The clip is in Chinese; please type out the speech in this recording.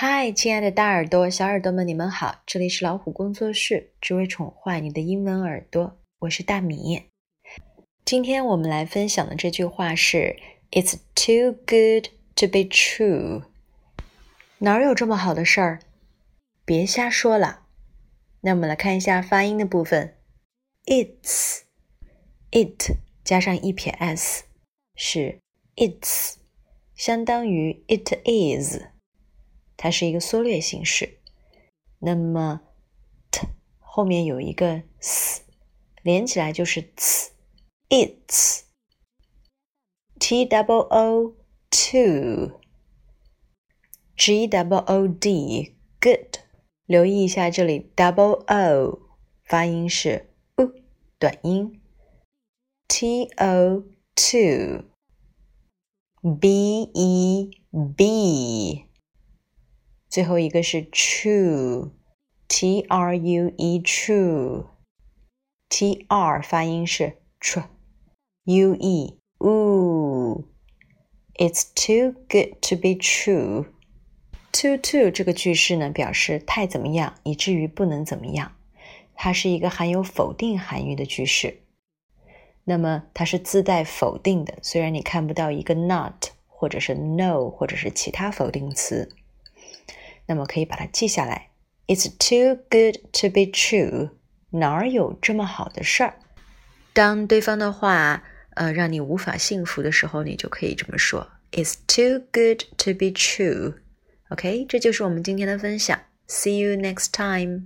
嗨，亲爱的大耳朵、小耳朵们，你们好！这里是老虎工作室，只为宠坏你的英文耳朵。我是大米。今天我们来分享的这句话是：“It's too good to be true。”哪有这么好的事儿？别瞎说了。那我们来看一下发音的部分：It's it 加上一撇 s 是 It's，相当于 It is。它是一个缩略形式，那么 t 后面有一个 s，连起来就是 ts，its。t double o two，g double o d good。留意一下这里 double o 发音是 u 短音，t o two，b e b。最后一个是 true，t r u e true，t r 发音是 tr，u e u。It's too good to be true。too too 这个句式呢，表示太怎么样，以至于不能怎么样。它是一个含有否定含义的句式。那么它是自带否定的，虽然你看不到一个 not 或者是 no 或者是其他否定词。那么可以把它记下来。It's too good to be true。哪儿有这么好的事儿？当对方的话呃让你无法信服的时候，你就可以这么说：It's too good to be true。OK，这就是我们今天的分享。See you next time。